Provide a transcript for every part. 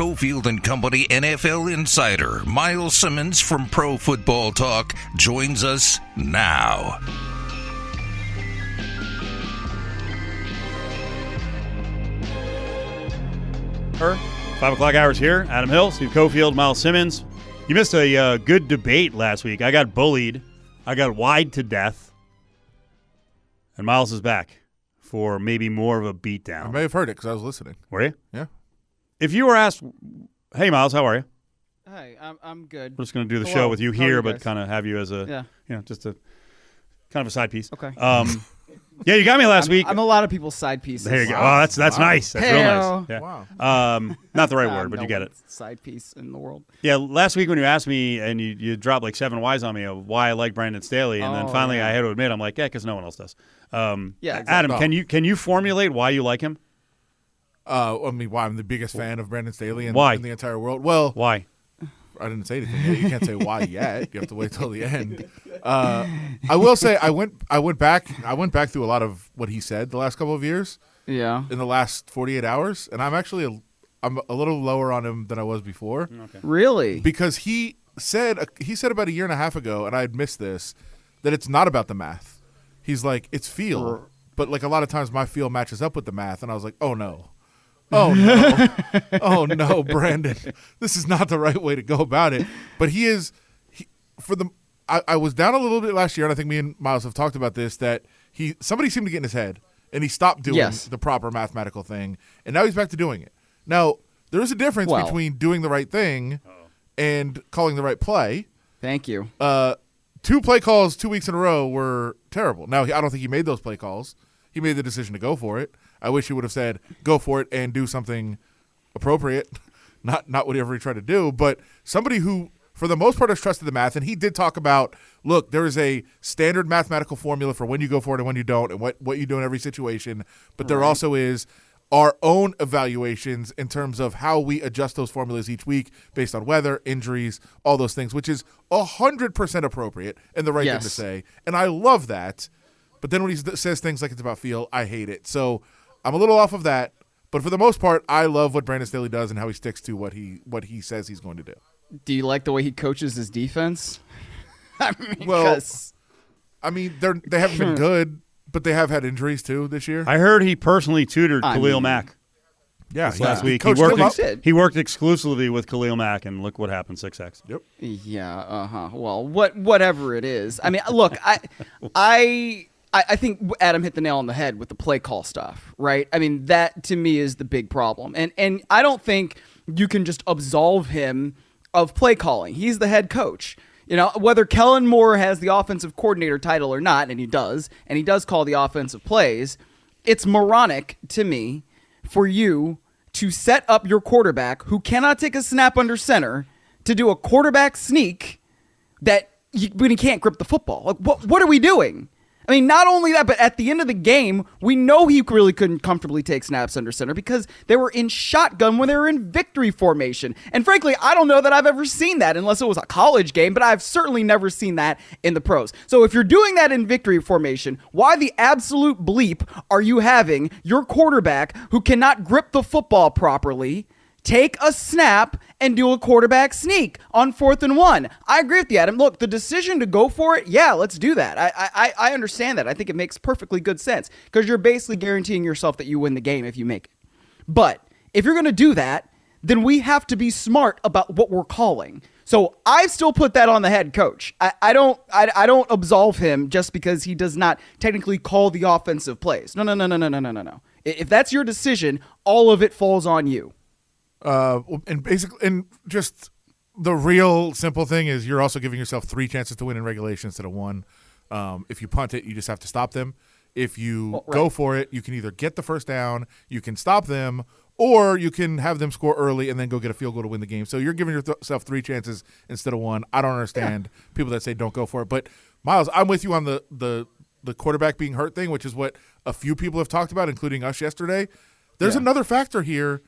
Cofield and Company NFL insider Myles Simmons from Pro Football Talk joins us now. Five o'clock hours here. Adam Hill, Steve Cofield, Myles Simmons. You missed a uh, good debate last week. I got bullied. I got wide to death. And Myles is back for maybe more of a I beatdown. I may have heard it because I was listening. Were you? Yeah. If you were asked, hey, Myles, how are you? Hi, I'm I'm good. We're just going to do the Hello. show with you How are here, you but guys? kind of have you as a, Yeah. you know, just a kind of a side piece. Okay. Um, yeah, you got me last I'm, week. I'm a lot of people's side pieces. there you go. Wow. Oh, that's that's Wow. nice. That's real nice. Yeah. Wow. Um, not the right I'm word, but no you get it. one's Side piece in the world. Yeah, last week when you asked me and you, you dropped like seven whys on me of why I like Brandon Staley, and then Oh, finally yeah. I had to admit I'm like, yeah, because no one else does. Um, Yeah, exactly. Adam, can you can you formulate why you like him? Uh, I mean, why I'm the biggest fan of Brandon Staley in, Why? in the entire world. Well, Why? I didn't say anything. yet. You can't say why yet. You have to wait till the end. Uh, I will say I went I went back I went back through a lot of what he said the last couple of years Yeah. in the last 48 hours, and I'm actually a, I'm a little lower on him than I was before Really? because he said he said about a year and a half ago, and I had missed this, that it's not about the math. He's like it's feel, but like a lot of times my feel matches up with the math, and I was like, oh no. Oh no! oh no, Brandon! This is not the right way to go about it. But he is, he, for the. I, I was down a little bit last year, and I think me and Myles have talked about this. That he somebody seemed to get in his head, and he stopped doing Yes. the proper mathematical thing, and now he's back to doing it. Now there is a difference Well- between doing the right thing and calling the right play. Thank you. Uh, two play calls two weeks in a row were terrible. Now I don't think he made those play calls. He made the decision to go for it. I wish he would have said go for it and do something appropriate, not not whatever he tried to do. But somebody who, for the most part, has trusted the math, and he did talk about look, there is a standard mathematical formula for when you go for it and when you don't, and what what you do in every situation. But there also is our own evaluations in terms of how we adjust those formulas each week based on weather, injuries, all those things, which is hundred percent appropriate and the right thing to say. And I love that. But then when he says things like it's about feel, I hate it. So I'm a little off of that. But for the most part, I love what Brandon Staley does and how he sticks to what he what he says he's going to do. Do you like the way he coaches his defense? I mean, Well, 'cause- I mean, they're they haven't been good, but they have had injuries too this year. I heard he personally tutored I Khalil mean- Mack yeah, this yeah. last week. He coached worked ex- he worked exclusively with Khalil Mack, and look what happened. Six X. Yep. yeah. Uh huh. Well, what whatever it is. I mean, look, I I. I I think Adam hit the nail on the head with the play call stuff, right? I mean, that to me is the big problem, and and I don't think you can just absolve him of play calling. He's the head coach. You know, whether Kellen Moore has the offensive coordinator title or not, and he does, and he does call the offensive plays, it's moronic to me for you to set up your quarterback who cannot take a snap under center to do a quarterback sneak that you, when he can't grip the football. Like, what, what are we doing? I mean, not only that, but at the end of the game, we know he really couldn't comfortably take snaps under center because they were in shotgun when they were in victory formation. And frankly, I don't know that I've ever seen that unless it was a college game, but I've certainly never seen that in the pros. So if you're doing that in victory formation, why the absolute bleep are you having your quarterback who cannot grip the football properly? take a snap and do a quarterback sneak on fourth and one. I agree with you, Adam. Look, the decision to go for it, yeah, let's do that. I I, I understand that. I think it makes perfectly good sense because you're basically guaranteeing yourself that you win the game if you make it. But if you're gonna do that, then we have to be smart about what we're calling. So I still put that on the head coach. I, I don't I, I don't absolve him just because he does not technically call the offensive plays. No no no no no no no no. If that's your decision, all of it falls on you. Uh, and basically, and just the real simple thing is you're also giving yourself three chances to win in regulation instead of one. Um, if you punt it, you just have to stop them. If you Well, right. go for it, you can either get the first down, you can stop them, or you can have them score early and then go get a field goal to win the game. So you're giving yourself three chances instead of one. I don't understand people that say don't go for it. But Myles, I'm with you on the the the quarterback being hurt thing, which is what a few people have talked about, including us yesterday. There's Yeah. another factor here.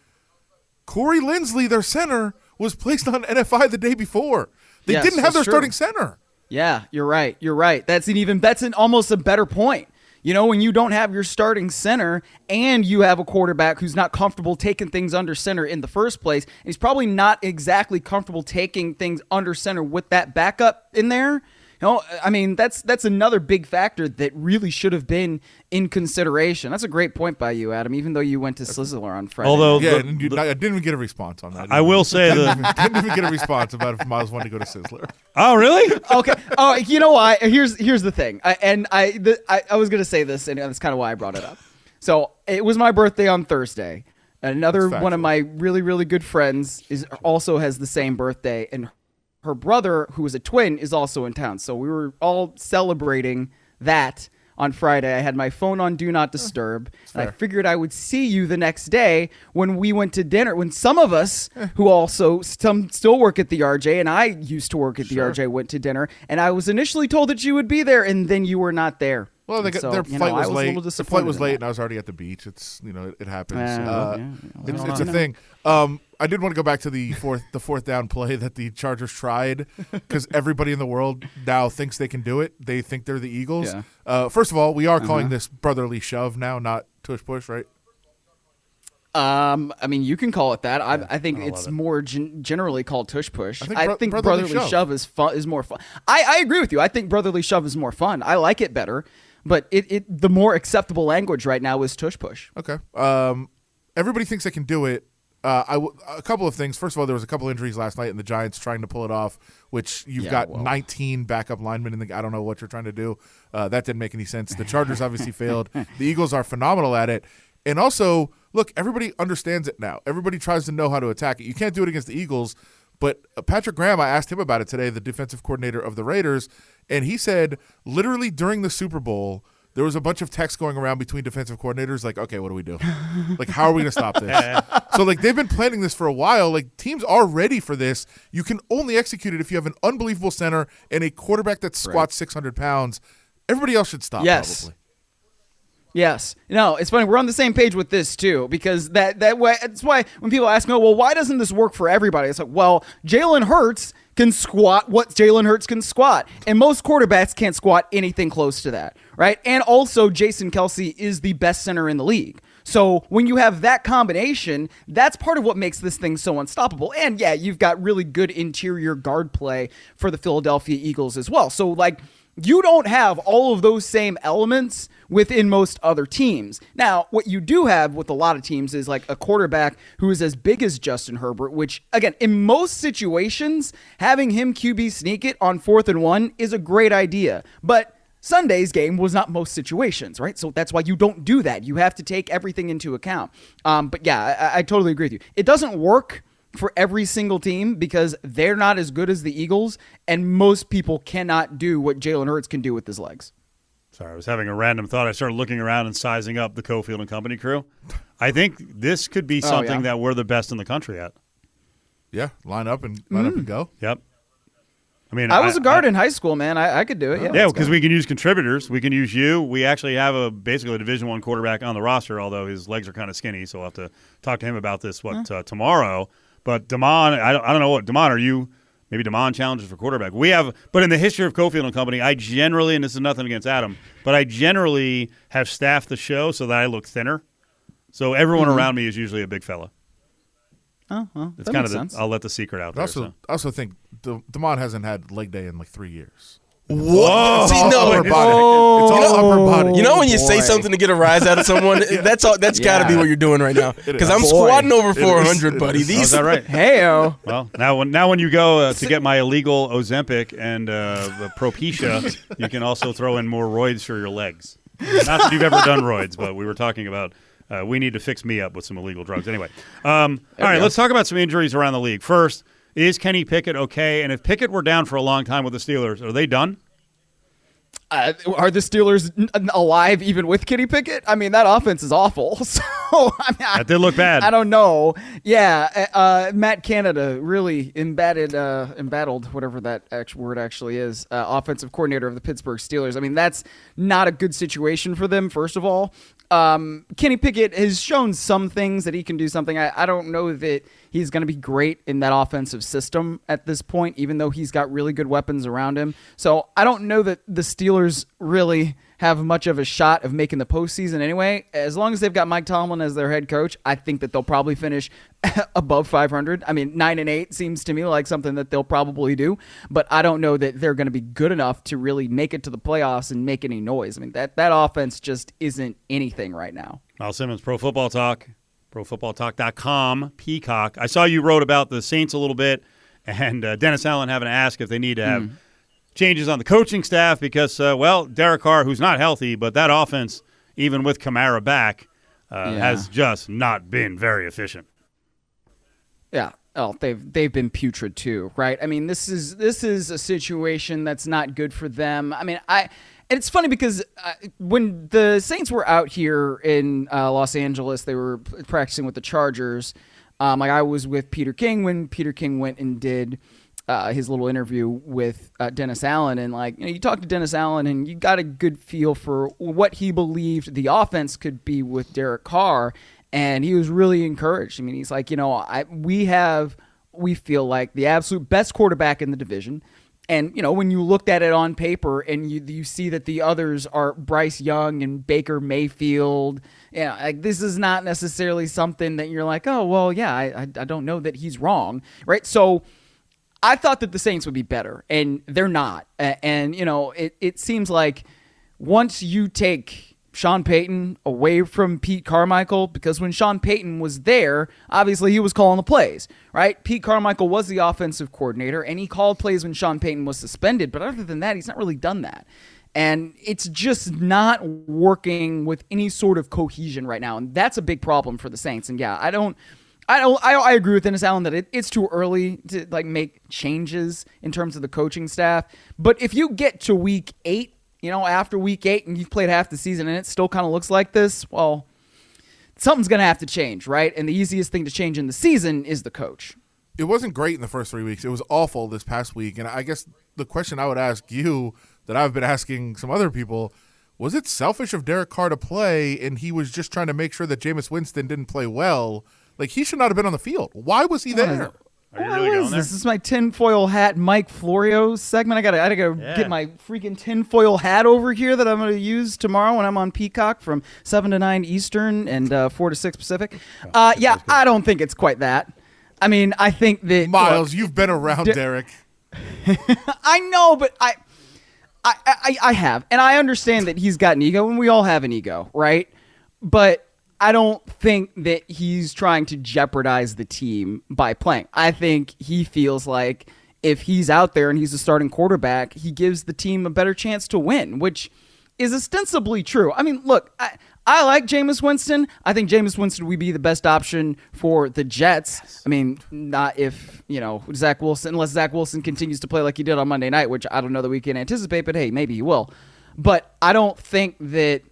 Corey Linsley, their center, was placed on NFI the day before. They Yes, didn't have their true. starting center. Yeah, you're right. You're right. That's an even that's an almost a better point. You know, when you don't have your starting center and you have a quarterback who's not comfortable taking things under center in the first place, and he's probably not exactly comfortable taking things under center with that backup in there. No, I mean that's that's another big factor that really should have been in consideration. That's a great point by you, Adam. Even though you went to Sizzler on Friday. Although Yeah, the- and you, I didn't even get a response on that. I will say that. even, didn't even get a response about if Myles wanted to go to Sizzler. Oh, really? okay. Oh, you know why? Here's here's the thing. I, and I, the, I I was gonna say this, and that's kind of why I brought it up. So it was my birthday on Thursday. Another one of my really really good friends is also has the same birthday, and her brother, who is a twin, is also in town. So we were all celebrating that on Friday. I had my phone on Do Not Disturb, and I figured I would see you the next day when we went to dinner. When some of us who also some still work at the RJ, and I used to work at the RJ, went to dinner, and I was initially told that you would be there, and then you were not there. Well, they And got, so, their you flight know, I was, a late. little The flight was late, and I was already at the beach. It's you know it, it happens. Yeah, uh, yeah, it's it's a thing. Um, I did want to go back to the fourth the fourth down play that the Chargers tried because everybody in the world now thinks they can do it. They think they're the Eagles. Yeah. Uh, first of all, we are calling Uh-huh. this brotherly shove now, not tush push, right? Um, I mean, you can call it that. I, I think I it's it. more gen- generally called tush push. I I think think, brotherly brotherly shove. shove. is fun. Is more fun. I, I agree with you. I think brotherly shove is more fun. I like it better. But it, it the more acceptable language right now is tush push. Okay. Um, everybody thinks they can do it. Uh, I w- a couple of things. First of all, there was a couple injuries last night, and the Giants trying to pull it off. Which you've Yeah, got well. 19 backup linemen in the. I don't know what you're trying to do. Uh, that didn't make any sense. The Chargers obviously failed. The Eagles are phenomenal at it, and also look, everybody understands it now. Everybody tries to know how to attack it. You can't do it against the Eagles. But Patrick Graham, I asked him about it today, the defensive coordinator of the Raiders, and he said literally during the Super Bowl, there was a bunch of texts going around between defensive coordinators, like, okay, what do we do? like, how are we going to stop this? so, like, they've been planning this for a while. Like, teams are ready for this. You can only execute it if you have an unbelievable center and a quarterback that squats 600 pounds. Everybody else should stop, Yes. probably. Yes. No, it's funny. We're on the same page with this too, because that that way. That's why when people ask me, oh, "Well, why doesn't this work for everybody?" It's like, well, Jalen Hurts can squat what Jalen Hurts can squat, and most quarterbacks can't squat anything close to that, right? And also, Jason Kelce is the best center in the league. So when you have that combination, that's part of what makes this thing so unstoppable. And yeah, you've got really good interior guard play for the Philadelphia Eagles as well. So like you don't have all of those same elements within most other teams. Now, what you do have with a lot of teams is like a quarterback who is as big as Justin Herbert, which, again, in most situations, having him QB sneak it on fourth and one is a great idea. But Sunday's game was not most situations, right? So that's why you don't do that. You have to take everything into account. Um, but yeah, I, I totally agree with you. It doesn't work for every single team because they're not as good as the Eagles, and most people cannot do what Jalen Hurts can do with his legs. Sorry, I was having a random thought. I started looking around and sizing up the Cofield and Company crew. I think this could be Oh, something yeah? that we're the best in the country at. Yeah, line up and line up and go. Yep. I mean, I was a guard in high school, man. I, I could do it. Yeah, Yeah, because go. we can use contributors. We can use you. We actually have a basically a Division One quarterback on the roster, although his legs are kind of skinny. So we'll have to talk to him about this what uh, tomorrow. But Damon, I don't, I don't know what Damon are you? Maybe Damon challenges for quarterback. We have, but in the history of Cofield and Company, I generally, and this is nothing against Adam, but I generally have staffed the show so that I look thinner. So everyone Mm-hmm. around me is usually a big fella. Oh, well, It's kind of the, I'll let the secret out I there. also, so. I also think De- Demond hasn't had leg day in like three years. What? See, no, upper it- body. it's all upper body. You know when you say something to get a rise out of someone, that's all. That's got to be what you're doing right now. Because I'm is. squatting over 400, It buddy. is. Oh, is These that right? Heyo. Well, now when now when you go uh, to get my illegal Ozempic and uh, the Propecia, you can also throw in more roids for your legs. Not that you've ever done roids, but we were talking about uh, we need to fix me up with some illegal drugs. Anyway, um, all right, let's talk about some injuries around the league. First, is Kenny Pickett okay? And if Pickett were down for a long time with the Steelers, are they done? Uh, are the Steelers n- alive even with Kenny Pickett? I mean, that offense is awful. So I mean, I, That did look bad. I don't know. Yeah, uh, uh, Matt Canada really embattled, uh, embattled whatever that act- word actually is. Uh, offensive coordinator of the Pittsburgh Steelers. I mean, that's not a good situation for them. First of all, um, Kenny Pickett has shown some things that he can do something. I, I don't know that he's going to be great in that offensive system at this point, even though he's got really good weapons around him. So I don't know that the Steelers really have much of a shot of making the postseason anyway. As long as they've got Mike Tomlin as their head coach, I think that they'll probably finish above 500. I mean, nine and eight seems to me like something that they'll probably do, but I don't know that they're going to be good enough to really make it to the playoffs and make any noise. I mean, that that offense just isn't anything right now. Myles Simmons, Pro Football Talk, ProFootballTalk.com, Peacock. I saw you wrote about the Saints a little bit, and uh, Dennis Allen having to ask if they need to have changes on the coaching staff because, uh, well, Derek Carr, who's not healthy, but that offense, even with Kamara back, uh, Yeah. has just not been very efficient. Yeah. Oh, they've they've been putrid too, right? I mean, this is this is a situation that's not good for them. I mean, I and it's funny because uh, when the Saints were out here in uh, Los Angeles, they were practicing with the Chargers. Um, like I was with Peter King when Peter King went and did uh, his little interview with uh, Dennis Allen, and like you know, you talk to Dennis Allen, and you got a good feel for what he believed the offense could be with Derek Carr, and he was really encouraged. I mean, he's like, you know, I we have we feel like the absolute best quarterback in the division. And you know when you looked at it on paper and you you see that the others are Bryce Young and Baker Mayfield, yeah, like this is not necessarily something that you're like, oh well, yeah, I I, I don't know that he's wrong, right? So I thought that the Saints would be better, and they're not. And you know, it it seems like once you take Sean Payton away from Pete Carmichael, because when Sean Payton was there, obviously he was calling the plays, right? Pete Carmichael was the offensive coordinator, and he called plays when Sean Payton was suspended. But other than that, he's not really done that. And it's just not working with any sort of cohesion right now, and that's a big problem for the Saints. And yeah, I don't. I don't. I, I agree with Dennis Allen that it, it's too early to like make changes in terms of the coaching staff. But if you get to week eight, you know, after week eight, and you've played half the season, and it still kind of looks like this, well, something's gonna have to change, right? And the easiest thing to change in the season is the coach. it wasn't great in the first three weeks. It was awful this past week. And I guess the question I would ask you that I've been asking some other people was it selfish of Derek Carr to play and he was just trying to make sure that Jameis Winston didn't play well? Like he should not have been on the field. Why was he there? Are you What really is this? This is my tinfoil hat Mike Florio segment. I gotta, I gotta Yeah. get my freaking tinfoil hat over here that I'm gonna use tomorrow when I'm on Peacock from seven to nine Eastern and uh, four to six Pacific. Uh, yeah, I don't think it's quite that. I mean, I think that Myles, you've been around De- Derek. I know, but I, I, I, I have, and I understand that he's got an ego, and we all have an ego, right? But I don't think that he's trying to jeopardize the team by playing. I think he feels like if he's out there and he's a starting quarterback, he gives the team a better chance to win, which is ostensibly true. I mean, look, I, I like Jameis Winston. I think Jameis Winston would be the best option for the Jets. I mean, not if, you know, Zach Wilson, unless Zach Wilson continues to play like he did on Monday night, which I don't know that we can anticipate, but hey, maybe he will. But I don't think that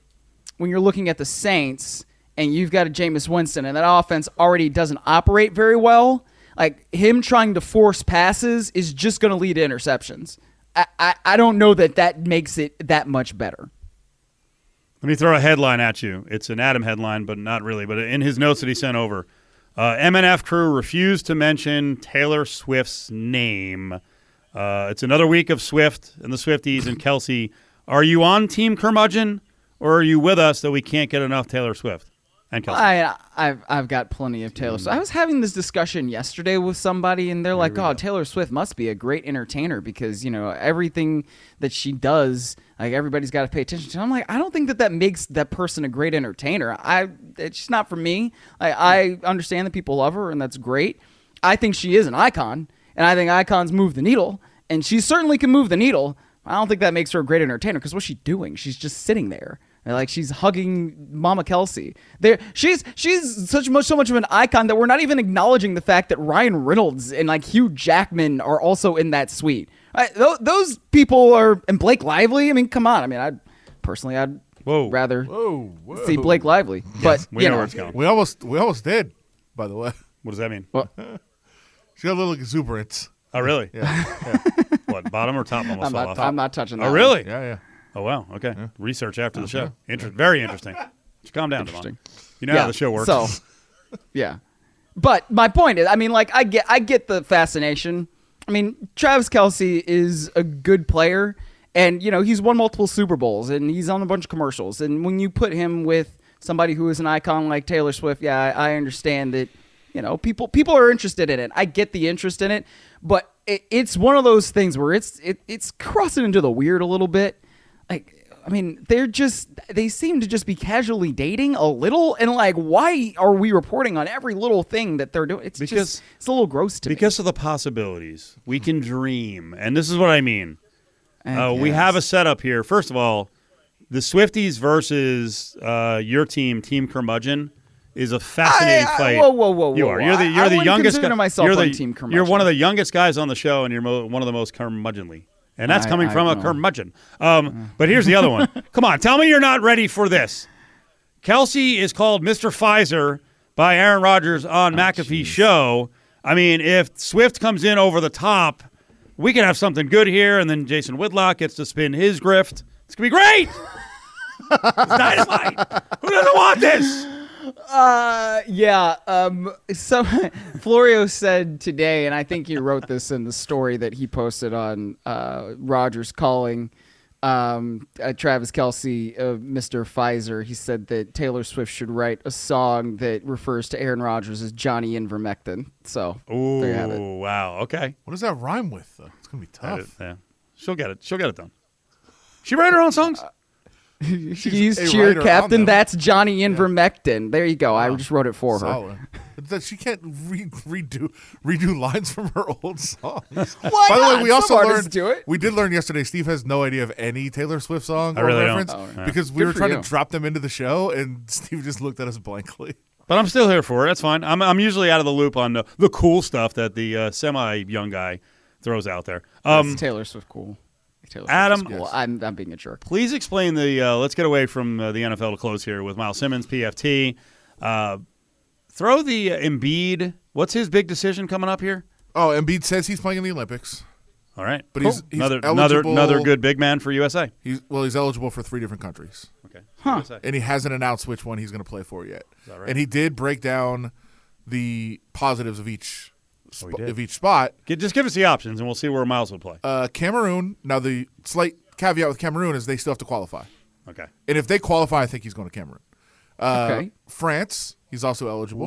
when you're looking at the Saints and you've got a Jameis Winston and that offense already doesn't operate very well, like him trying to force passes is just going to lead to interceptions. I, I, I don't know that that makes it that much better. Let me throw a headline at you. It's an Adam headline, but not really. But in his notes that he sent over, uh, MNF crew refused to mention Taylor Swift's name. Uh, it's another week of Swift and the Swifties and Kelce. Are you on Team Curmudgeon, or are you with us that we can't get enough Taylor Swift and Kelce? I, I've, I've got plenty of Taylor Swift. I was having this discussion yesterday with somebody, and they're like, "Oh, Taylor Swift must be a great entertainer because you know everything that she does, like everybody's got to pay attention to." I'm like, I don't think that that makes that person a great entertainer. I, it's just not for me. I, I understand that people love her, and that's great. I think she is an icon, and I think icons move the needle, and she certainly can move the needle. I don't think that makes her a great entertainer because what's she doing? She's just sitting there. And, Like she's hugging Mama Kelce. There, she's she's such much so much of an icon that we're not even acknowledging the fact that Ryan Reynolds and like Hugh Jackman are also in that suite. I, th- those people are and Blake Lively. I mean, come on. I mean, I personally I'd Whoa. rather Whoa, whoa. see Blake Lively, but we you know know, where it's going. We almost we almost did, by the way. What does that mean? well, She got a little exuberance. Oh, really? Yeah. what, bottom or top almost I'm fell not, off? I'm not touching oh, that. oh, one. really? Yeah, yeah. Oh, wow. Okay. Research after the show. Inter- very interesting. Just calm down, Devon. You know how the show works. So, yeah. but my point is, I mean, like I get, I get the fascination. I mean, Travis Kelce is a good player, and you know he's won multiple Super Bowls, and he's on a bunch of commercials. And when you put him with somebody who is an icon like Taylor Swift, yeah, I, I understand that. You know, people people are interested in it. I get the interest in it, but it, it's one of those things where it's it, it's crossing into the weird a little bit. Like I mean, they're just they seem to just be casually dating a little, and like, why are we reporting on every little thing that they're doing? It's Because- just it's a little gross to Because of the possibilities, we can dream, and this is what I mean. I Uh, we have a setup here. First of all, the Swifties versus uh, your team, Team Curmudgeon, is a fascinating I- I- fight. whoa, whoa, whoa, You whoa, Are. You're the you're I the youngest. consider guy- myself you're on the, Team You're one of the youngest guys on the show, and you're mo- one of the most curmudgeonly. And that's I- coming I from a know. curmudgeon. Um, but here's the other one. Come on, tell me you're not ready for this. Kelce is called Mr. Pfizer by Aaron Rodgers on McAfee's show. I mean, if Swift comes in over the top, we can have something good here, and then Jason Whitlock gets to spin his grift. It's gonna be great. it's dynamite. Who doesn't want this? Uh, yeah. Um, so Florio said today, and I think he wrote this in the story that he posted on uh, Rodgers calling um, uh, Travis Kelce, uh, Mr. Pfizer. He said that Taylor Swift should write a song that refers to Aaron Rodgers as Johnny Ivermectin. So Ooh, there you have it. wow. Okay. What does that rhyme with? Though? It's gonna be That tough. is- yeah. She'll get it. She'll get it done. She write her own songs. He's a cheer captain. That's Johnny Ivermectin. There you go. I just wrote it for her. Solid. But that she can't re- redo redo lines from her old songs. Why By the way, not? we also Some artists learned do it. we did learn yesterday. Steve has no idea of any Taylor Swift song I or really don't. reference Oh, yeah. because we Good were trying you. to drop them into the show, and Steve just looked at us blankly. But I'm still here for it. That's fine. I'm, I'm usually out of the loop on the, the cool stuff that the uh, semi young guy throws out there. Um, It's Taylor Swift cool. Taylor Swift Adam- cool. Yes. I'm, I'm being a jerk. please explain the. Uh, let's get away from uh, the NFL to close here with Myles Simmons, PFT. Uh, throw the uh, Embiid. What's his big decision coming up here? Oh, Embiid says he's playing in the Olympics. All right, But Cool. he's- he's another another eligible- another good big man for USA. He's well, he's eligible for three different countries, Okay, Huh. USA. and he hasn't announced which one he's going to play for yet. that right? And he did break down the positives of each he sp- did. of each spot. Gi- Just give us the options, and we'll see where Myles would play. Uh, Cameroon. Now the slight caveat with Cameroon is they still have to qualify, Okay. and if they qualify, I think he's going to Cameroon. Uh, Okay. France, he's also eligible.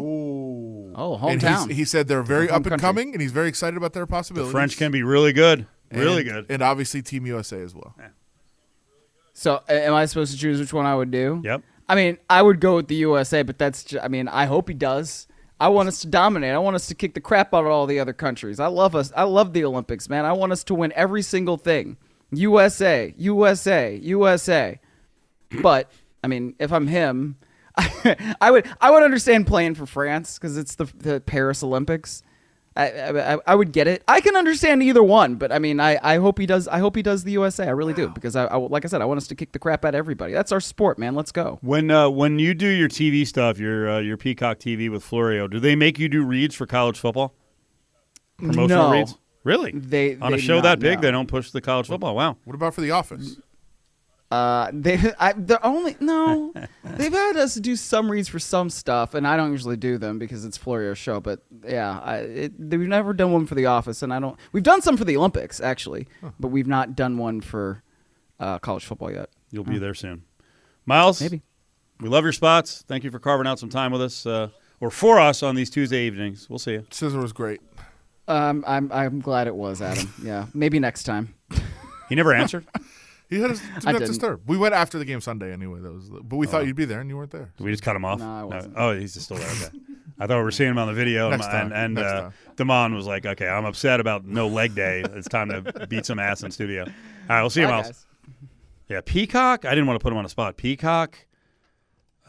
Oh, hometown. he's, he said they're very Home up and country. coming, and he's very excited about their The possibilities. French can be really good, really and, good. and obviously Team USA as well. so, am I supposed to choose which one I would do? Yep. I mean, I would go with the USA, but that's. Ju- I mean, I hope he does. I want us to dominate. I want us to kick the crap out of all the other countries. I love us. I love the Olympics, man. I want us to win every single thing. USA, USA, USA. But I mean, if I'm him, I would I would understand playing for France because it's the the Paris Olympics. I, I I would get it. I can understand either one, but I mean, I, I hope he does. I hope he does the USA. I really do because I, I like I said, I want us to kick the crap out of everybody. That's our sport, man. Let's go. When uh, when you do your TV stuff, your uh, your Peacock TV with Florio, do they make you do reads for college football? Promotional No. reads? Really? They- on they a show not, that big, no. they don't push the college football. Wow. What about for The Office? Uh, they I, they're only no. they've had us do some reads for some stuff, and I don't usually do them because it's Florio's show. But yeah, I, it, we've never done one for The Office, and I don't. We've done some for the Olympics actually, but we've not done one for uh, college football yet. You'll be there soon. Myles, Maybe. we love your spots. Thank you for carving out some time with us uh, or for us on these Tuesday evenings. We'll see you. Sizzler was great. Um, I'm I'm glad it was Adam. Yeah, maybe next time. He never answered. He had us do I not didn't. disturb. We went after the game Sunday anyway. That was, but we thought you'd be there and you weren't there. Did we just cut him off? No, I wasn't. Oh, he's just still there. Okay. I thought we were seeing him on the video, Next and, time. and Next uh, time. Damon was like, "Okay, I'm upset about no leg day. It's time to beat some ass in studio." All right, we'll see you, Bye, Myles. guys. Yeah, Peacock. I didn't want to put him on a spot. Peacock.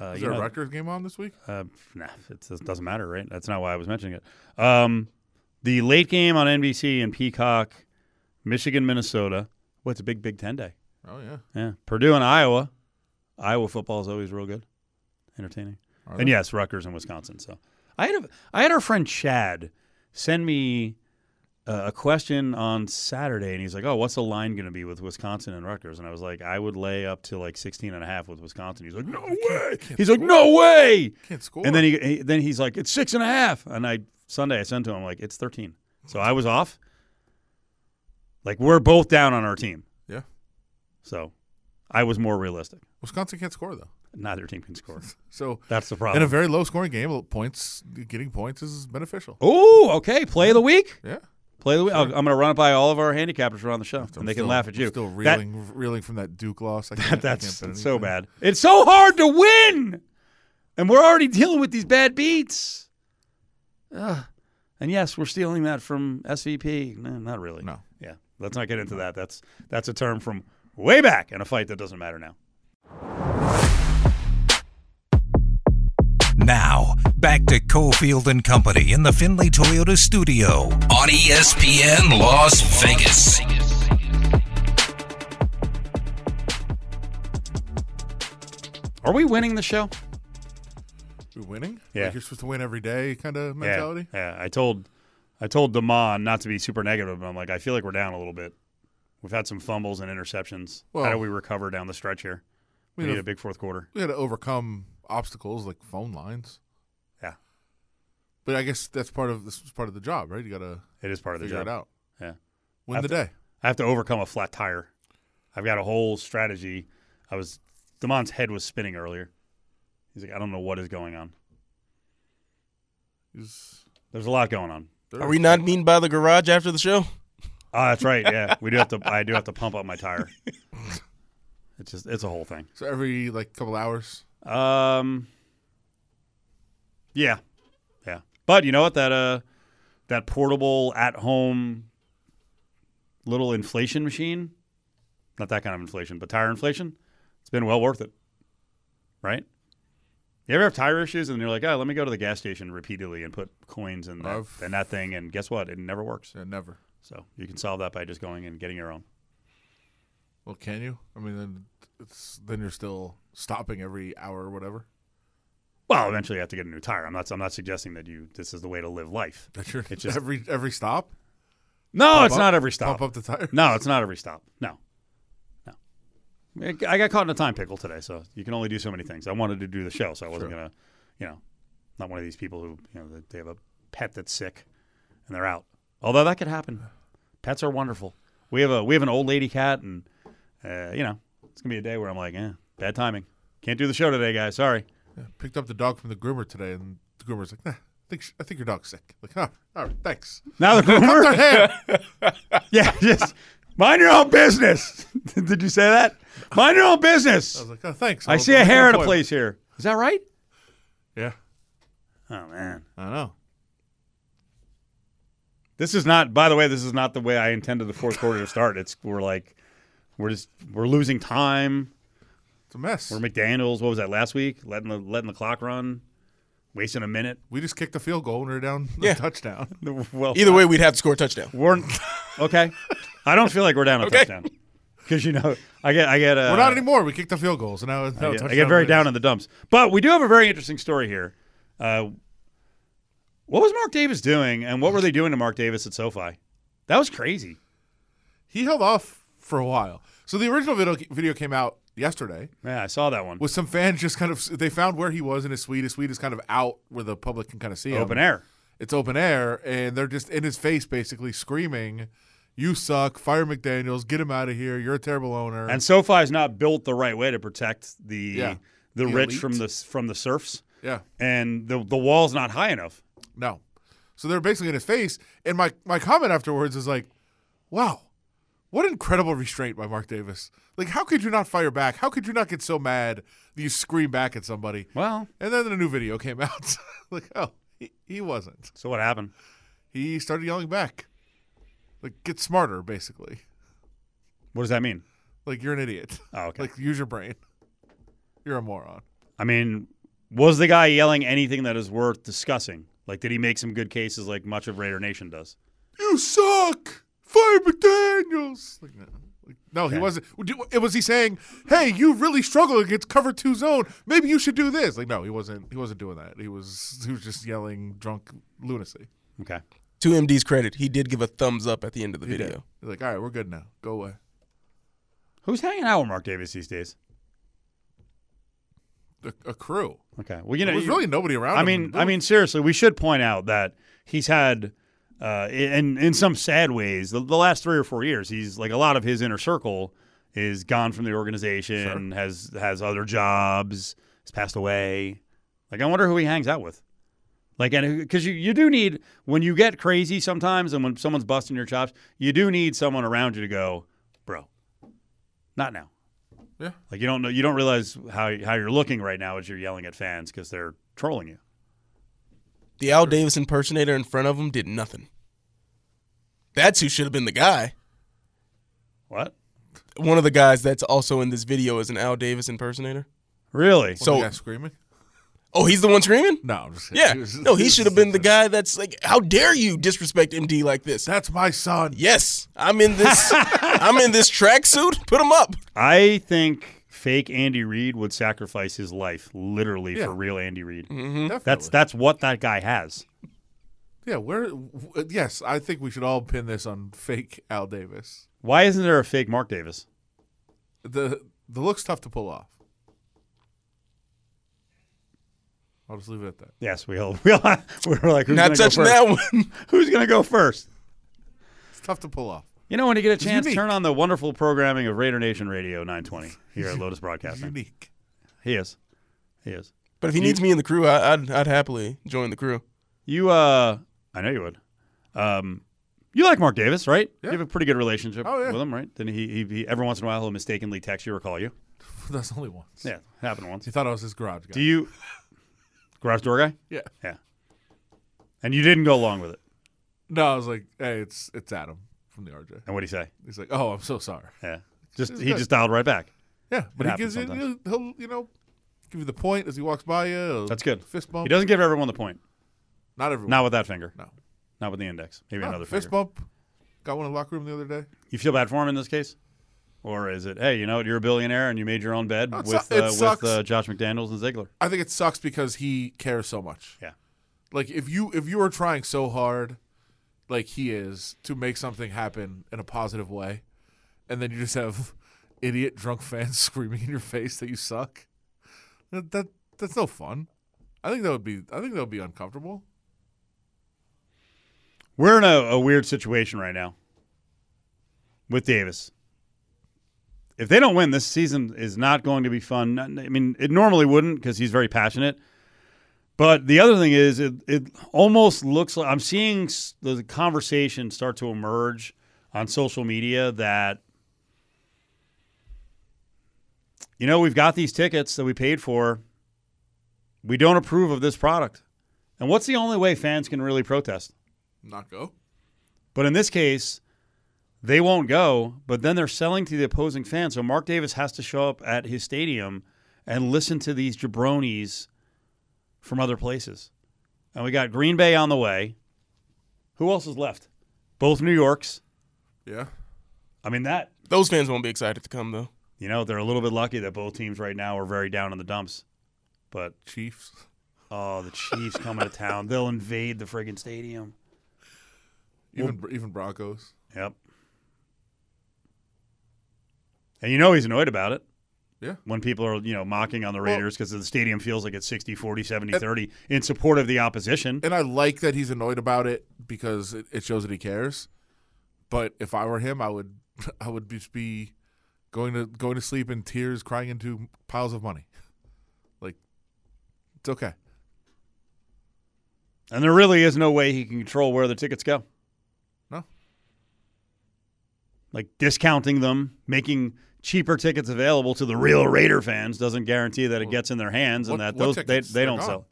Uh, Is you there a know, Rutgers game on this week? Uh, nah, it does- doesn't matter, right? That's not why I was mentioning it. Um, the late game on NBC and Peacock, Michigan, Minnesota. What's a big Big Ten day? Oh yeah. Yeah, Purdue and Iowa. Iowa football is always real good, entertaining. Are And they? yes, Rutgers and Wisconsin. So I had a, I had our friend Chad send me uh, a question on Saturday, and he's like, "Oh, what's the line going to be with Wisconsin and Rutgers?" And I was like, "I would lay up to like 16 and a half with Wisconsin." He's like, "No way!" He's like, "No way!" Can't score. And then he, he then he's like, "It's six and a half." And I Sunday I sent to him like, "It's 13." So I was off. Like we're both down on our team. So I was more realistic. Wisconsin can't score though. Neither team can score. So That's the problem. in a very low scoring game, points getting points is beneficial. Oh, okay. Play of the week. Yeah. Play the week. I'm going to run it by all of our handicappers around the show, and they can still- laugh at I'm you. Still That- reeling, reeling from that Duke loss. I can't, I can't that's so bad. It's so hard to win, and we're already dealing with these bad beats. Ugh. And yes, we're stealing that from SVP. No, not really. No. Yeah. Let's not get into that. That's that's a term from way back in a fight that doesn't matter now. Now, back to Cofield and Company in the Findlay Toyota studio on ESPN Las Vegas. Are we winning the show? We're winning. Yeah. Like you're supposed to win every day, kind of mentality. Yeah, yeah. I told I told Damon not to be super negative, but I'm like, I feel like we're down a little bit. We've had some fumbles and interceptions. How do we recover down the stretch here? We We need have- a big fourth quarter. We had to overcome obstacles like phone lines. Yeah. But I guess that's part of this is part of the job, right? You got to It is part of the figure job. it out. Yeah. Win the to- day. I have to overcome a flat tire. I've got a whole strategy. I was Damon's head was spinning earlier. He's like, I don't know what is going on. Is- There's a lot going on. Are we not meeting by the garage after the show? Oh, that's right. Yeah, we do have to. I do have to pump up my tire. It's just it's a whole thing. So every like couple hours. Um. Yeah, yeah. But you know what? That uh, that portable at home little inflation machine. Not that kind of inflation, but tire inflation. It's been well worth it. Right? You ever have tire issues and you're like, oh, let me go to the gas station repeatedly and put coins in that, I've- in that thing, and guess what? It never works. It never. So you can solve that by just going and getting your own. Well, can you? I mean, then it's then you're still stopping every hour or whatever. Well, eventually you have to get a new tire. I'm not. I'm not suggesting that you. This is the way to live life. That's your It's just- every every stop. No, it's up- not every stop. Pump up the tire. No, it's not every stop. No, no. I got caught in a time pickle today, so you can only do so many things. I wanted to do the show, so I wasn't Sure. gonna, you know, not one of these people who you know they have a pet that's sick and they're out. Although that could happen. Pets are wonderful. We have a we have an old lady cat, and uh, you know it's gonna be a day where I'm like, eh, bad timing. Can't do the show today, guys. Sorry. Yeah, picked up the dog from the groomer today, and the groomer's like, nah, I think sh- I think your dog's sick. Like, oh, all right, thanks. Now the groomer. Yeah, just mind your own business. Did you say that? Mind your own business. I was like, oh, thanks. I I'll- see a hair in a place here. Is that right? Yeah, Oh man, I know. This is not. By the way, this is not the way I intended the fourth quarter to start. It's we're like we're just we're losing time. It's a mess. We're McDaniels. What was that last week? Letting the letting the clock run, wasting a minute. we just kicked a field goal and we're down a Yeah. touchdown. Well, Either way, we'd have to score a touchdown. we're okay. I don't feel like we're down a Okay. touchdown because you know I get I get uh, we're not anymore. We kicked the field goals, and now, now I get, I touchdown get very it down in the dumps. But we do have a very interesting story here. Uh, what was Mark Davis doing, and what were they doing to Mark Davis at SoFi? That was crazy. He held off for a while. So the original video video came out yesterday Yeah, I saw that one. with some fans just kind of they found where he was in his suite. His suite is kind of out where the public can kind of see him. Open air. It's open air, and they're just in his face, basically screaming, "You suck! Fire McDaniels! Get him out of here! You're a terrible owner!" And SoFi is not built the right way to protect the Yeah. the, The rich from the from the serfs, yeah, and the the wall's not high enough. No. So they're basically in his face, and my my comment afterwards is like, "Wow, what incredible restraint by Mark Davis! Like, how could you not fire back? How could you not get so mad that you scream back at somebody?" Well, And then the new video came out. like, oh, he, he wasn't. so what happened? He started yelling back. Like, get smarter, basically. What does that mean? Like, you're an idiot. Oh, okay. Like, use your brain. You're a moron. I mean, was the guy yelling anything that is worth discussing? Like, did he make some good cases like much of Raider Nation does? You suck. Fire McDaniels. Like, no, like, no he wasn't. It was he saying, "Hey, you really struggle against cover two zone. Maybe you should do this." Like, no, he wasn't. He wasn't doing that. He was. He was just yelling drunk lunacy. Okay. To MD's credit, he did give a thumbs up at the end of the He did. video. He's like, all right, we're good now. Go away. Who's hanging out with Mark Davis these days? A, a crew. Okay. Well, you know, there's really nobody around. I mean, I mean, seriously, we should point out that he's had, uh, in in some sad ways, the, the last three or four years, he's like a lot of his inner circle is gone from the organization, has has other jobs, has passed away. Like, I wonder who he hangs out with. Like, and because you, you do need when you get crazy sometimes, and when someone's busting your chops, you do need someone around you to go, bro, not now. Yeah. Like you don't know, you don't realize how how you're looking right now as you're yelling at fans because they're trolling you. The Al Davis impersonator in front of him did nothing. That's who should have been the guy. What? One of the guys that's also in this video is an Al Davis impersonator. Really? So- screaming. Oh, he's the one screaming? No, I'm just. Yeah. No, he should have been the guy that's like, how dare you disrespect MD like this? That's my son. Yes, I'm in this. I'm in this tracksuit. Put him up. I think fake Andy Reid would sacrifice his life literally Yeah. for real Andy Reid. Mm-hmm. Definitely. That's that's what that guy has. yeah. Where? w- Yes, I think we should all pin this on fake Al Davis. Why isn't there a fake Mark Davis? The the look's tough to pull off. I'll just leave it at that. Yes, we all we all we were like who's Not gonna go touching first? that one. Who's gonna go first? It's tough to pull off. You know when you get a chance, unique. turn on the wonderful programming of Raider Nation Radio 920 here at Lotus Broadcasting. unique. He is, he is. But if he needs me in the crew, I, I'd I'd happily join the crew. You, uh, I know you would. Um, you like Mark Davis, right? Yeah. You have a pretty good relationship Oh, yeah. with him, right? Then he, he, he, every once in a while, he'll mistakenly text you or call you. That's only once. Yeah, happened once. He thought I was his garage guy. Do you, garage door guy? yeah. Yeah. And you didn't go along with it. No, I was like, hey, it's it's Adam from the RJ. And what would he say? He's like, oh, I'm so sorry. Yeah. Just It's he good. just dialed right back. Yeah, but he gives you, he'll, he'll, you know, give you the point as he walks by you. That's good. Fist bump. He doesn't give everyone the point. Not everyone. Not with that finger. No. Not with the index. Maybe No, another fist finger. bump. Got one in the locker room the other day. You feel bad for him in this case? Or is it, hey, you know what, you're a billionaire and you made your own bed No, with, uh, with uh, Josh McDaniels and Ziegler? I think it sucks because he cares so much. Yeah. Like if you if you are trying so hard, like he is, to make something happen in a positive way, and then you just have idiot drunk fans screaming in your face that you suck, that, that that's no fun. I think that would be I think that would be uncomfortable. We're in a, a weird situation right now with Davis. If they don't win, this season is not going to be fun. I mean, it normally wouldn't because he's very passionate. But the other thing is, it, it almost looks like I'm seeing the conversation start to emerge on social media that, you know, we've got these tickets that we paid for. We don't approve of this product. And what's the only way fans can really protest? Not go. But in this case, they won't go, but then they're selling to the opposing fans. So Mark Davis has to show up at his stadium and listen to these jabronis from other places. And we got Green Bay on the way. Who else is left? Both New Yorks. Yeah. I mean, that, Those fans won't be excited to come though. you know, they're a little bit lucky that both teams right now are very down in the dumps. But, Chiefs. oh, the Chiefs coming to town. They'll invade the friggin' stadium. Even even Broncos. Yep. And you know he's annoyed about it. Yeah. When people are, you know, mocking on the Raiders because the stadium feels like it's 60, 40, 70, 30 in support of the opposition. And I like that he's annoyed about it because it, it shows that he cares. But if I were him, I would I would just be going to going to sleep in tears, crying into piles of money. Like it's okay. And there really is no way he can control where the tickets go. No. Like discounting them, making cheaper tickets available to the real Raider fans doesn't guarantee that it gets in their hands and what- that those they, they don't gone. sell.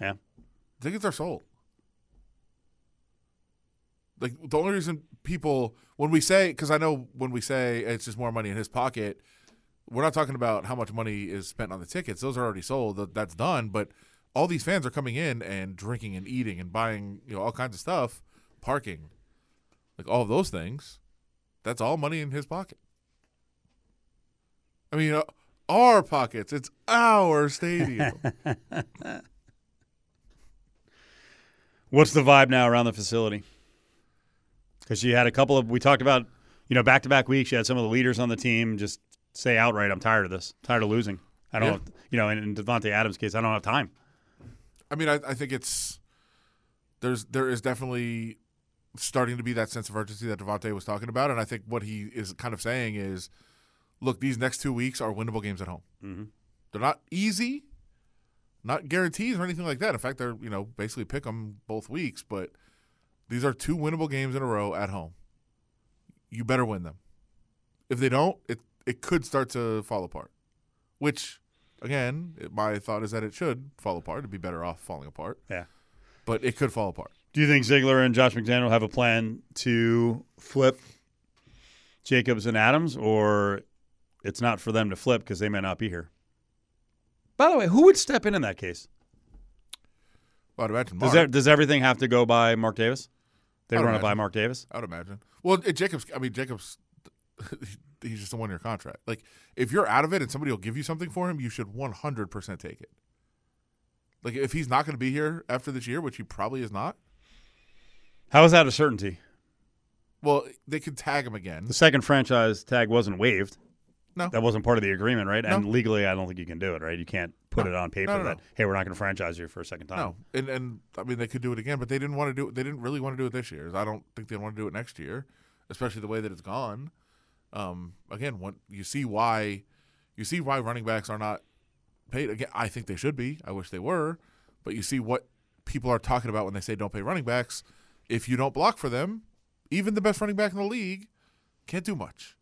Yeah. Tickets are sold. Like the only reason people when we say because I know when we say it's just more money in his pocket, we're not talking about how much money is spent on the tickets. Those are already sold. That's done. But all these fans are coming in and drinking and eating and buying you know all kinds of stuff, parking, like all of those things. That's all money in his pocket. I mean, uh, our pockets. It's our stadium. What's the vibe now around the facility? because she had a couple of. We talked about you know back to back weeks. She had some of the leaders on the team just say outright, "I'm tired of this. Tired of losing. I don't. Yeah. You know, in, in Davante Adams' case, I don't have time. I mean, I, I think it's there's there is definitely starting to be that sense of urgency that Davante was talking about, and I think what he is kind of saying is, look, these next two weeks are winnable games at home. Mhm. They're not easy, not guarantees or anything like that. In fact, they're you know basically pick them both weeks, but these are two winnable games in a row at home. You better win them. If they don't, it it could start to fall apart. Which, again, it, my thought is that it should fall apart. It'd be better off falling apart Yeah. but it could fall apart. Do you think Ziegler and Josh McDaniel have a plan to flip Jacobs and Adams, or it's not for them to flip because they may not be here? By the way, who would step in in that case? I'd imagine Does, that, does everything have to go by Mark Davis? They run it by. Mark Davis. I would imagine. Well, it, Jacobs. I mean, Jacobs. He's just a one-year contract. Like, if you're out of it and somebody will give you something for him, you should 100% take it. Like, if he's not going to be here after this year, which he probably is not, How is that a certainty? well, they could tag him again. The second franchise tag wasn't waived. No. That wasn't part of the agreement, right? And legally, I don't think you can do it, right? You can't put No. it on paper No, no, that no. hey, we're not going to franchise you for a second time. No, and and I mean they could do it again, but they didn't want to do it. They didn't really want to do it this year. I don't think they want to do it next year, especially the way that it's gone. Um, again, what you see why you see why running backs are not paid. Again, I think they should be. I wish they were, but you see what people are talking about when they say don't pay running backs. If you don't block for them, even the best running back in the league can't do much.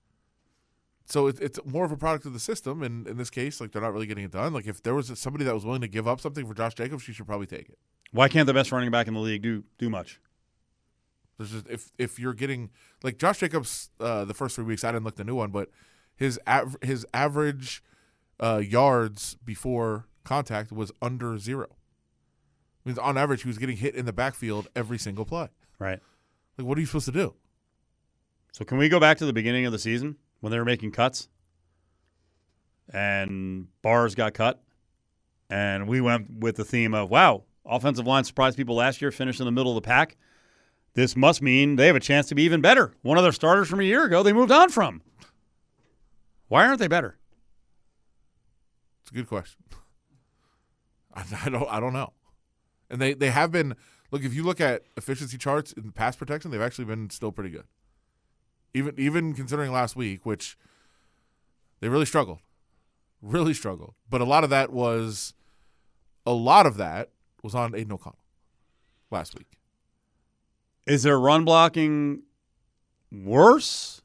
So it, it's more of a product of the system, and in this case, like they're not really getting it done. Like if there was somebody that was willing to give up something for Josh Jacobs, she should probably take it. Why can't the best running back in the league do do much? There's just if if you're getting like Josh Jacobs, uh, the first three weeks I didn't look the new one, but his av- his average uh, yards before contact was under zero. means on average he was getting hit in the backfield every single play. Right. Like what are you supposed to do? So can we go back to the beginning of the season when they were making cuts, and bars got cut, and we went with the theme of wow, offensive line surprised people last year, finished in the middle of the pack. This must mean they have a chance to be even better. One of their starters from a year ago, they moved on from. Why aren't they better? It's a good question. I, I don't I don't know. And they they have been look if you look at efficiency charts in pass protection, they've actually been still pretty good. Even even considering last week, which they really struggled. Really struggled. But a lot of that was a lot of that was on Aidan O'Connell last week. Is their run blocking worse?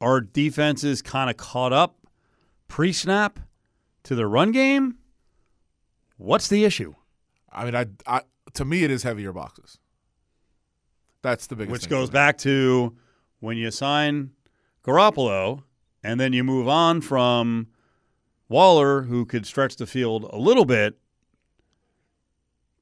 Are defenses kind of caught up pre snap to the run game? What's the issue? I mean, I, I to me it is heavier boxes. That's the biggest Which goes back to when you sign Garoppolo and then you move on from Waller, who could stretch the field a little bit,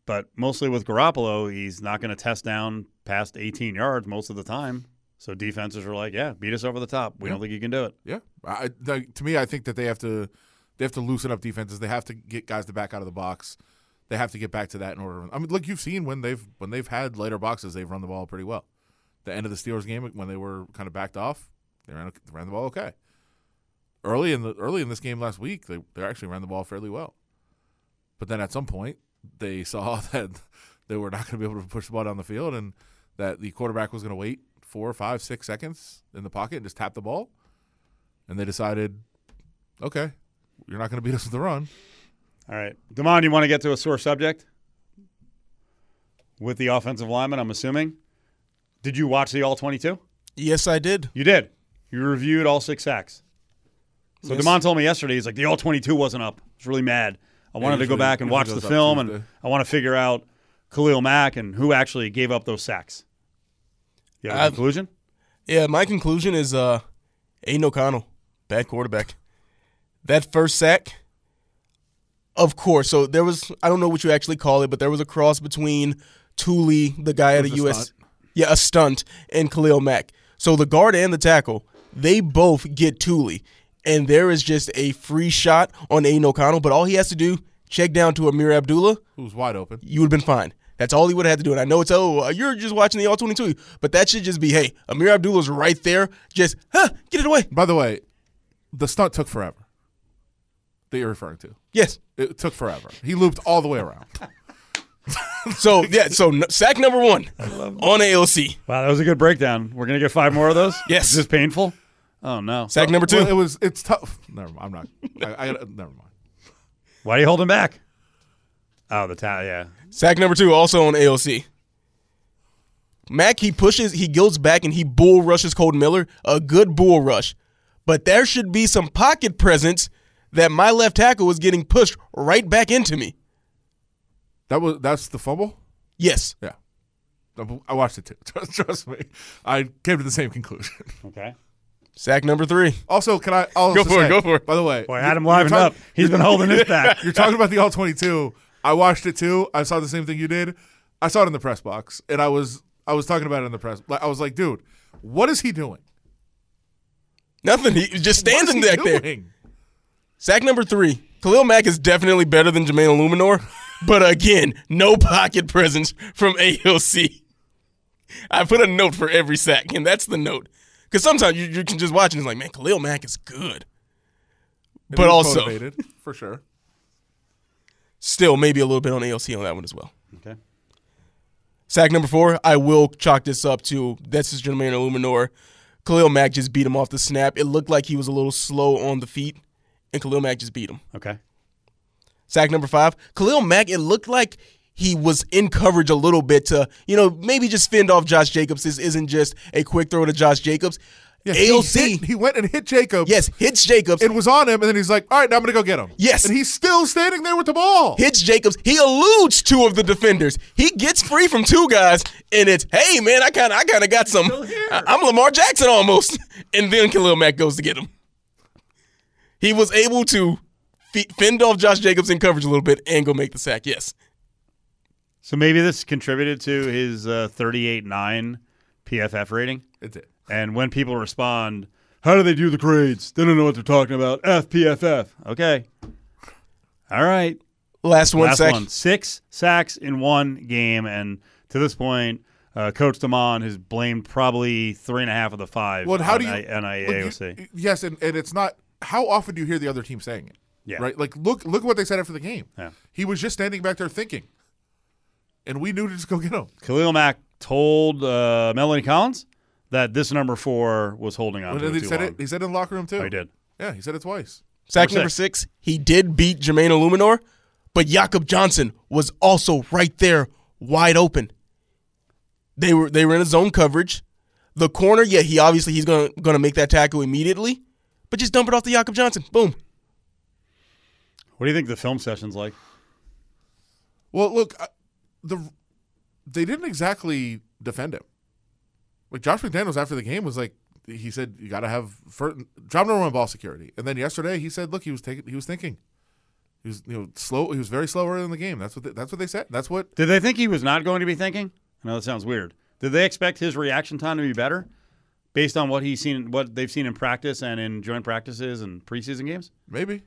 but mostly with Garoppolo, he's not going to test down past 18 yards most of the time. So defenses are like, yeah, beat us over the top. We Yeah. don't think you can do it. Yeah, I, I- to me, I think that they have to they have to loosen up defenses. They have to get guys to back out of the box. They have to get back to that in order. I mean, look, you've seen when they've when they've had later boxes, they've run the ball pretty well. The end of the Steelers game when they were kind of backed off, they ran, they ran the ball okay. Early in the early in this game last week, they they actually ran the ball fairly well. But then at some point, they saw that they were not going to be able to push the ball down the field, and that the quarterback was going to wait four, five, six seconds in the pocket and just tap the ball and they decided, okay, you're not going to beat us with the run. All right. Damon, you want to get to a sore subject with the offensive lineman, I'm assuming? Did you watch the All 22? Yes, I did. You did. You reviewed all six sacks. So Yes. Damon told me yesterday, he's like, the All 22 wasn't up. I was really mad. I wanted to go back and watch the film, and. I want to figure out Khalil Mack and who actually gave up those sacks. You have a I've- conclusion? Yeah, my conclusion is uh Aidan O'Connell, bad quarterback. That first sack, of course. So there was I don't know what you actually call it, but there was a cross between Tuli, the guy at a US stunt. Yeah, a stunt, and Khalil Mack. So the guard and the tackle, they both get Tuli. And there is just a free shot on Aidan O'Connell, but all he has to do, check down to Ameer Abdullah, Who's wide open? you would have been fine. That's all he would have had to do. And I know it's oh, uh, you're just watching the all 22, but that should just be hey, Ameer Abdullah's right there. Just huh, get it away. By the way, the stunt took forever. That you're referring to. Yes. It took forever. He looped all the way around. So yeah, so n- sack number one on AOC. Wow, that was a good breakdown. We're gonna get five more of those. Yes. Is this painful? Oh no. Sack number two. Well, it was. It's tough. Never mind. I'm not. I, I never mind. Why are you holding back? Oh, the ta- yeah. Sack number two, also on AOC. Mack, he pushes, he goes back and he bull rushes Kolton Miller. A good bull rush. But there should be some pocket presence that my left tackle was getting pushed right back into me. That was. That's the fumble. Yes. Yeah. I watched it too. Trust, trust me. I came to the same conclusion. Okay. Sack number three. Also, can I also Go for it, go for it. By the way, Boy, you- Adam you're livened talk- up. He's been holding his back. You're talking about the all 22. I watched it too. I saw the same thing you did. I saw it in the press box, and I was I was talking about it in the press. I was like, dude, what is he doing? Nothing. He just What is standing he back there. Sack number three. Khalil Mack is definitely better than Jermaine Eluemunor, but again, no pocket presence from AOC. I put a note for every sack, and that's the note. Because sometimes you, you can just watch and it's like, man, Khalil Mack is good. And But also, motivated, for sure. still maybe a little bit on AOC on that one as well. Okay. Sack number four, I will chalk this up to that's just Jermaine Eluemunor. Khalil Mack just beat him off the snap. It looked like he was a little slow on the feet, and Khalil Mack just beat him. Okay. Sack number five, Khalil Mack, it looked like he was in coverage a little bit to, you know, maybe just fend off Josh Jacobs. This isn't just a quick throw to Josh Jacobs. Yeah, he AOC, hit- he went and hit Jacobs. yes, hits Jacobs. It was on him, and then he's like, all right, now I'm going to go get him. Yes. And he's still standing there with the ball. hits Jacobs. He eludes two of the defenders. He gets free from two guys, and it's hey man, I kind of I kind of got some. I'm Lamar Jackson almost, and then Khalil Mack goes to get him. He was able to fe- fend off Josh Jacobs in coverage a little bit and go make the sack. Yes, So maybe this contributed to his uh, 38.9 PFF rating. It did. And when people respond, how do they do the grades? They don't know what they're talking about. FPFF. Okay. All right. last one Last sack. one. Six sacks in one game. And to this point, uh, Coach Damon has blamed probably three and a half of the five Well, how on do you? I- on look, you- yes, and, and it's not. How often do you hear the other team saying it? Yeah. Right. Like look, look what they said after the game. Yeah. He was just standing back there thinking, and we knew to just go get him. Khalil Mack told uh, Melanie Collins that this number four was holding on And to then it he said long. it. He said it in the locker room too. Oh, he did. Yeah, he said it twice. Sack Number number six. He did beat Jermaine Eluemunor, but Jakob Johnson was also right there, wide open. They were they were in a zone coverage. The corner, yeah, he obviously he's gonna gonna make that tackle immediately, but just dump it off to Jakob Johnson. Boom. What do you think the film session's like? Well, look, uh, the they didn't exactly defend him. Like Josh McDaniels after the game was like, he said you got to have first, job number one ball security, and then yesterday he said, look, he was taking, he was thinking, he was you know slow, he was very slow early in the game. That's what they, that's what they said. That's what Did they think he was not going to be thinking? I know that sounds weird. Did they expect his reaction time to be better based on what he's seen, what they've seen in practice and in joint practices and preseason games? maybe.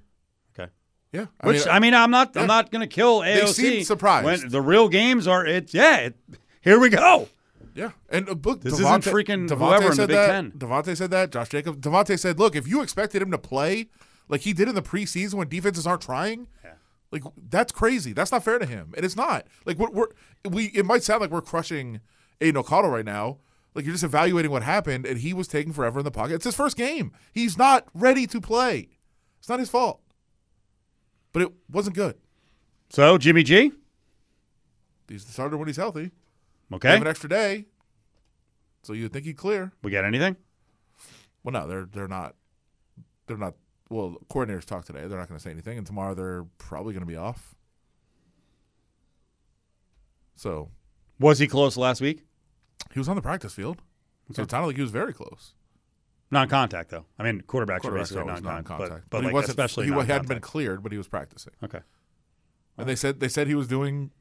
Okay. Yeah, I Which mean, I mean, I'm not, yeah. I'm not going to kill AOC. seemed surprised. when the real games are. It's yeah. It, here we go. Yeah, and uh, look, This Davante, isn't freaking Davante whoever said Big that. Ten. Davante said that. Josh Jacobs. Davante said, "Look, if you expected him to play like he did in the preseason when defenses aren't trying, like that's crazy. That's not fair to him, and it's not. Like we're, we're we. It might sound like we're crushing Aidan O'Connell right now. Like you're just evaluating what happened, and he was taking forever in the pocket. It's his first game. He's not ready to play. It's not his fault, but it wasn't good. So Jimmy G. He's the starter when he's healthy. They Okay. have an extra day, so you'd think he'd clear. We got anything? Well, no, they're they're not. They're not. Well, coordinators talk today. They're not going to say anything, and tomorrow they're probably going to be off. So Was he close last week? He was on the practice field. So it sounded like he was very close. Non-contact though. I mean, quarterbacks are basically non-contact, non-contact, but, but, he like wasn't. especially he hadn't been cleared, but he was practicing. Okay. And they said they said he was doing,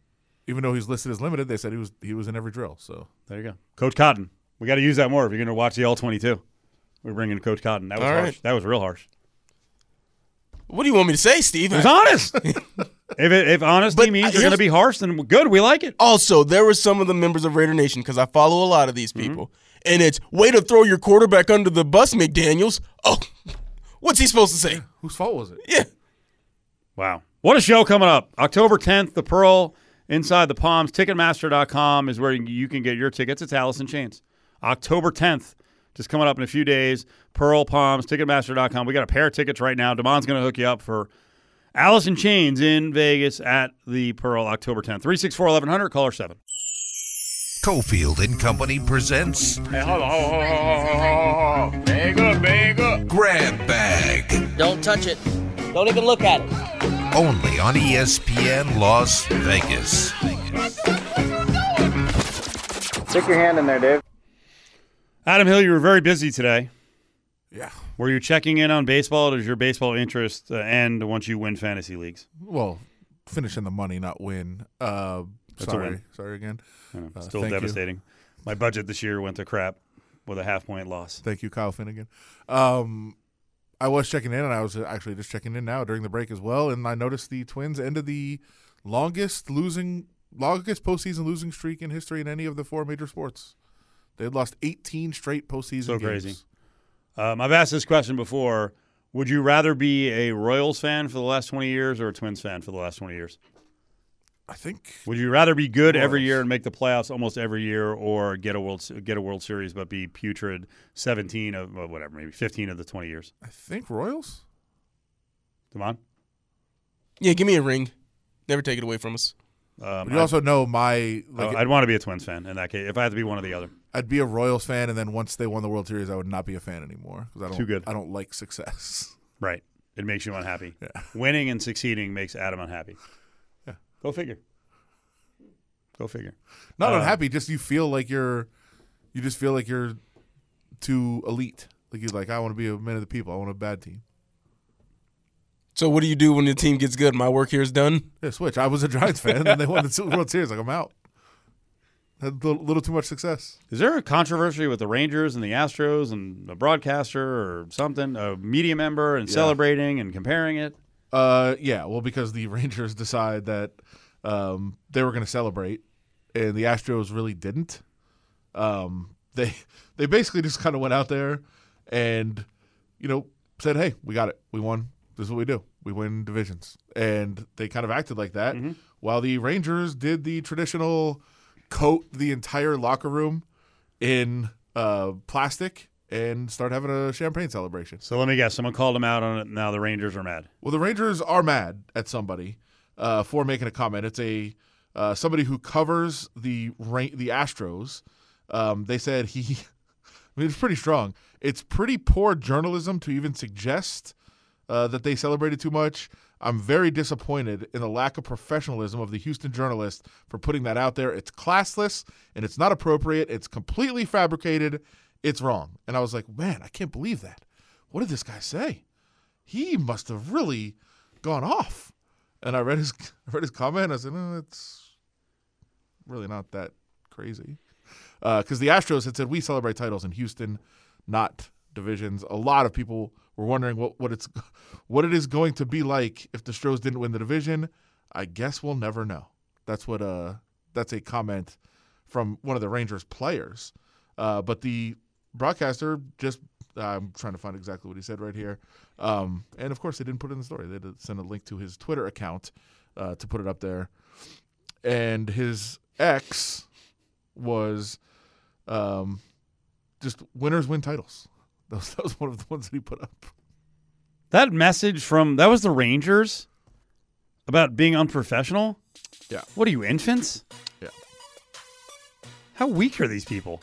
even though he's listed as limited. They said he was he was in every drill. So There you go. Coach Cotton. We got to use that more if you're going to watch the All-22. We're bringing Coach Cotton. That was All harsh. right. That was real harsh. What do you want me to say, Steve? He was honest. If it, if honesty But means I- you're going to be harsh, then good. We like it. Also, there were some of the members of Raider Nation because I follow a lot of these Mm-hmm. people, and it's way to throw your quarterback under the bus, McDaniel's. Oh, what's he supposed to say? Whose fault was it? Yeah, Wow. What a show coming up. October 10th, the Pearl inside the Palms. Ticketmaster.com is where you can get your tickets. It's Alice in Chains. October 10th, just coming up in a few days. Pearl Palms, Ticketmaster.com. We got a pair of tickets right now. Damon's going to hook you up for Alice in Chains in Vegas at the Pearl October 10th. 364 1100, caller 7. Cofield and Company presents Hey, hold on, hold on, hold on, hold on, hold on. Bag up, bag up. Grab Bag. Don't touch it. Don't even look at it. Only on ESPN Las Vegas. Stick your hand in there, Dave. Adam Hill, you were very busy today. Yeah. Were you checking in on baseball? Does your baseball interest uh, end once you win fantasy leagues? Well, finishing the money, not win. Uh, sorry. win. Sorry again. Uh, still thank you. devastating. My budget this year went to crap with a half point loss. Thank you, Kyle Finnegan. Um, I was checking in, and I was actually just checking in now during the break as well, and I noticed the Twins ended the longest losing, longest postseason losing streak in history in any of the four major sports. They had lost 18 straight postseason So games. crazy. Um, I've asked this question before. Would you rather be a Royals fan for the last 20 years or a Twins fan for the last 20 years? I think Would you rather be good every year and make the playoffs almost every year, or get a world get a World Series but be putrid 17 of well, whatever, maybe 15 of the 20 years? I think Royals. Come on. yeah. Give me a ring. Never take it away from us. Um, But you I- also know my like. I'd want to be a Twins fan in that case. If I had to be one or the other, I'd be a Royals fan, and then once they won the World Series, I would not be a fan anymore because I don't. Too good. I don't like success. right? It makes you unhappy. Yeah. Winning and succeeding makes Adam unhappy. Yeah. Go figure. Go figure. Not Uh, unhappy, just you feel like you're, you just feel like you're too elite. Like you're like, I want to be a man of the people. I want a bad team. So, what do you do when the team gets good? My work here is done. Yeah, switch. I was a Giants fan, and they won the World Series. Like I'm out. Had a little, too much success. Is there a controversy with the Rangers and the Astros and a broadcaster or something, a media member and celebrating and comparing it? Uh, yeah. Well, because the Rangers decide that um, they were going to celebrate, and the Astros really didn't. Um, they they basically just kind of went out there and you know said, "Hey, we got it. We won. This is what we do. We win divisions." And they kind of acted like that, while the Rangers did the traditional coat the entire locker room in uh, plastic and start having a champagne celebration. So let me guess. Someone called them out on it. And now the Rangers are mad. Well, the Rangers are mad at somebody uh, for making a comment. It's a uh, somebody who covers the Ra- the Astros. Um, they said he. I mean, it's pretty strong. It's pretty poor journalism to even suggest uh, that they celebrated too much. I'm very disappointed in the lack of professionalism of the Houston journalist for putting that out there. It's classless and it's not appropriate. It's completely fabricated. It's wrong. And I was like, man, I can't believe that. What did this guy say? he must have really gone off. And I read his I read his comment. I said, no, it's really not that crazy. Uh, because the Astros had said we celebrate titles in Houston, not divisions. A lot of people were wondering what, what it's what it is going to be like if the Stros didn't win the division. I guess we'll never know. That's what uh that's a comment from one of the Rangers players. Uh, but the broadcaster just I'm trying to find exactly what he said right here. Um, and of course, they didn't put it in the story. They did send a link to his Twitter account uh, to put it up there. And his ex was um, just winners win titles. That was, that was one of the ones that he put up. That message from that was the Rangers about being unprofessional. Yeah. What are you infants? Yeah. How weak are these people?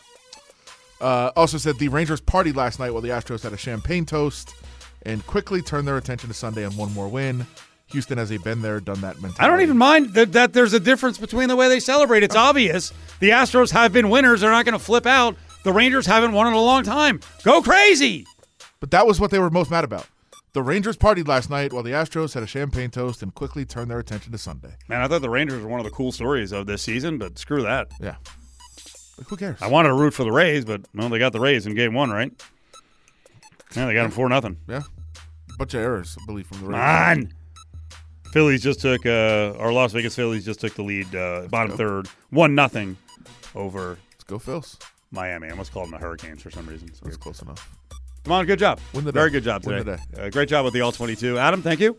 Uh, also said the Rangers party last night while the Astros had a champagne toast and quickly turned their attention to Sunday on one more win. Houston has a been there, done that mentality. I don't even mind that, that there's a difference between the way they celebrate. It's obvious. The Astros have been winners. They're not going to flip out. The Rangers haven't won in a long time. Go crazy. But that was what they were most mad about. The Rangers partied last night while the Astros had a champagne toast and quickly turned their attention to Sunday. Man, I thought the Rangers were one of the cool stories of this season, but screw that. Yeah. Like, who cares? I wanted to root for the Rays, but well, they got the Rays in game one, right? Yeah, they got them four nothing. yeah. Bunch of errors, I believe, from the Rangers. on. Phillies just took, uh, our Las Vegas Phillies just took the lead, uh, bottom third, one nothing over Let's go, Phils. Miami. I almost called them the Hurricanes for some reason. It's That's close enough. Come on, good job. Win the Very day. good job Win today. the Uh, great job with the all 22. Adam, thank you.